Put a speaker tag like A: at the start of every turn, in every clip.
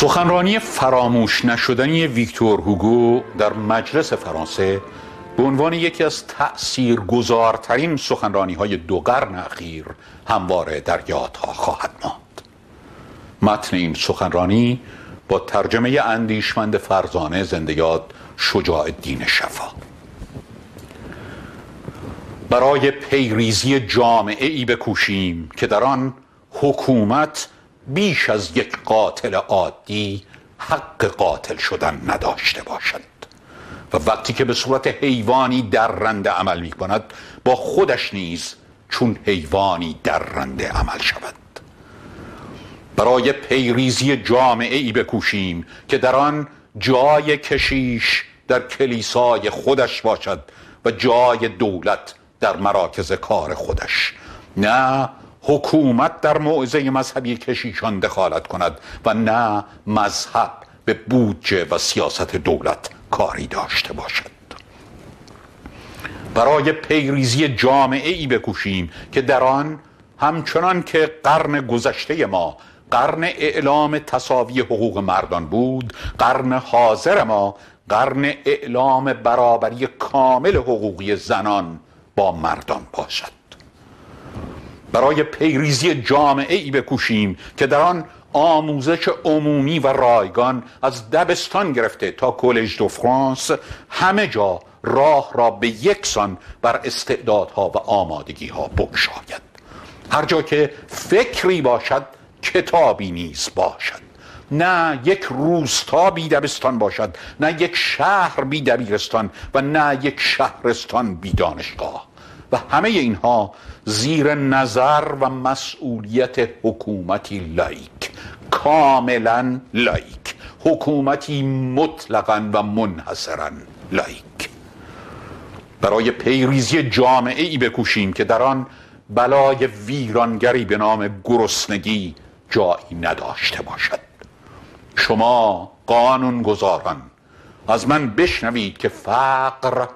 A: سخنرانی فراموش نشدنی ویکتور هوگو در مجلس فرانسه به عنوان یکی از تأثیر گذارترین سخنرانی های دو قرن اخیر همواره در یادها خواهد ماند. متن این سخنرانی با ترجمه اندیشمند فرزانه زنده یاد شجاع الدین شفا. برای پیریزی جامعه ای بکوشیم که در آن حکومت بیش از یک قاتل عادی حق قاتل شدن نداشته باشد و وقتی که به صورت حیوانی درنده عمل می کند با خودش نیز چون حیوانی درنده عمل شود. برای پیریزی جامعه ای بکوشیم که در آن جای کشیش در کلیسای خودش باشد و جای دولت در مراکز کار خودش. نه حکومت در موعظه مذهبی کشیشان دخالت کند و نه مذهب به بودجه و سیاست دولت کاری داشته باشد. برای پیریزی جامعه ای بکوشیم که در آن همچنان که قرن گذشته ما قرن اعلام تصاوی حقوق مردان بود قرن حاضر ما قرن اعلام برابری کامل حقوقی زنان با مردان باشد. برای پیریزی جامعه ای بکوشیم که در آن آموزش عمومی و رایگان از دبستان گرفته تا کلج دو فرانس همه جا راه را به یکسان بر استعدادها و آمادگی ها بگشاید. هر جا که فکری باشد کتابی نیز باشد. نه یک روستا بی دبستان باشد نه یک شهر بی دبیرستان و نه یک شهرستان بی دانشگاه. و همه اینها زیر نظر و مسئولیت حکومتی لائیک کاملا لائیک حکومتی مطلقا و منحصرا لائیک. برای پیریزی جامعه ای بکوشیم که در آن بلای ویرانگری به نام گرسنگی جایی نداشته باشد. شما قانون گذاران از من بشنوید که فقر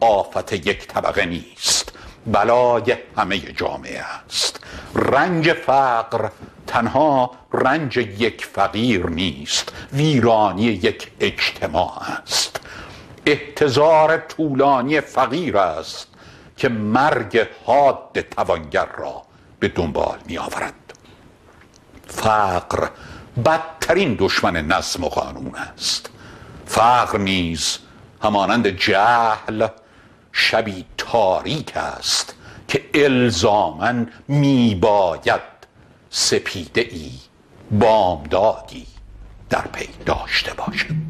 A: آفت یک طبقه نیست. بلای همه جامعه است. رنج فقر تنها رنج یک فقیر نیست ویرانی یک اجتماع است. احتضار طولانی فقیر است که مرگ حاد توانگر را به دنبال می آورد فقر بدترین دشمن نظم و قانون است. فقر نیز همانند جهل شبی تاریک است که الزامن میباید سپیده ای بامدادی در پی داشته باشد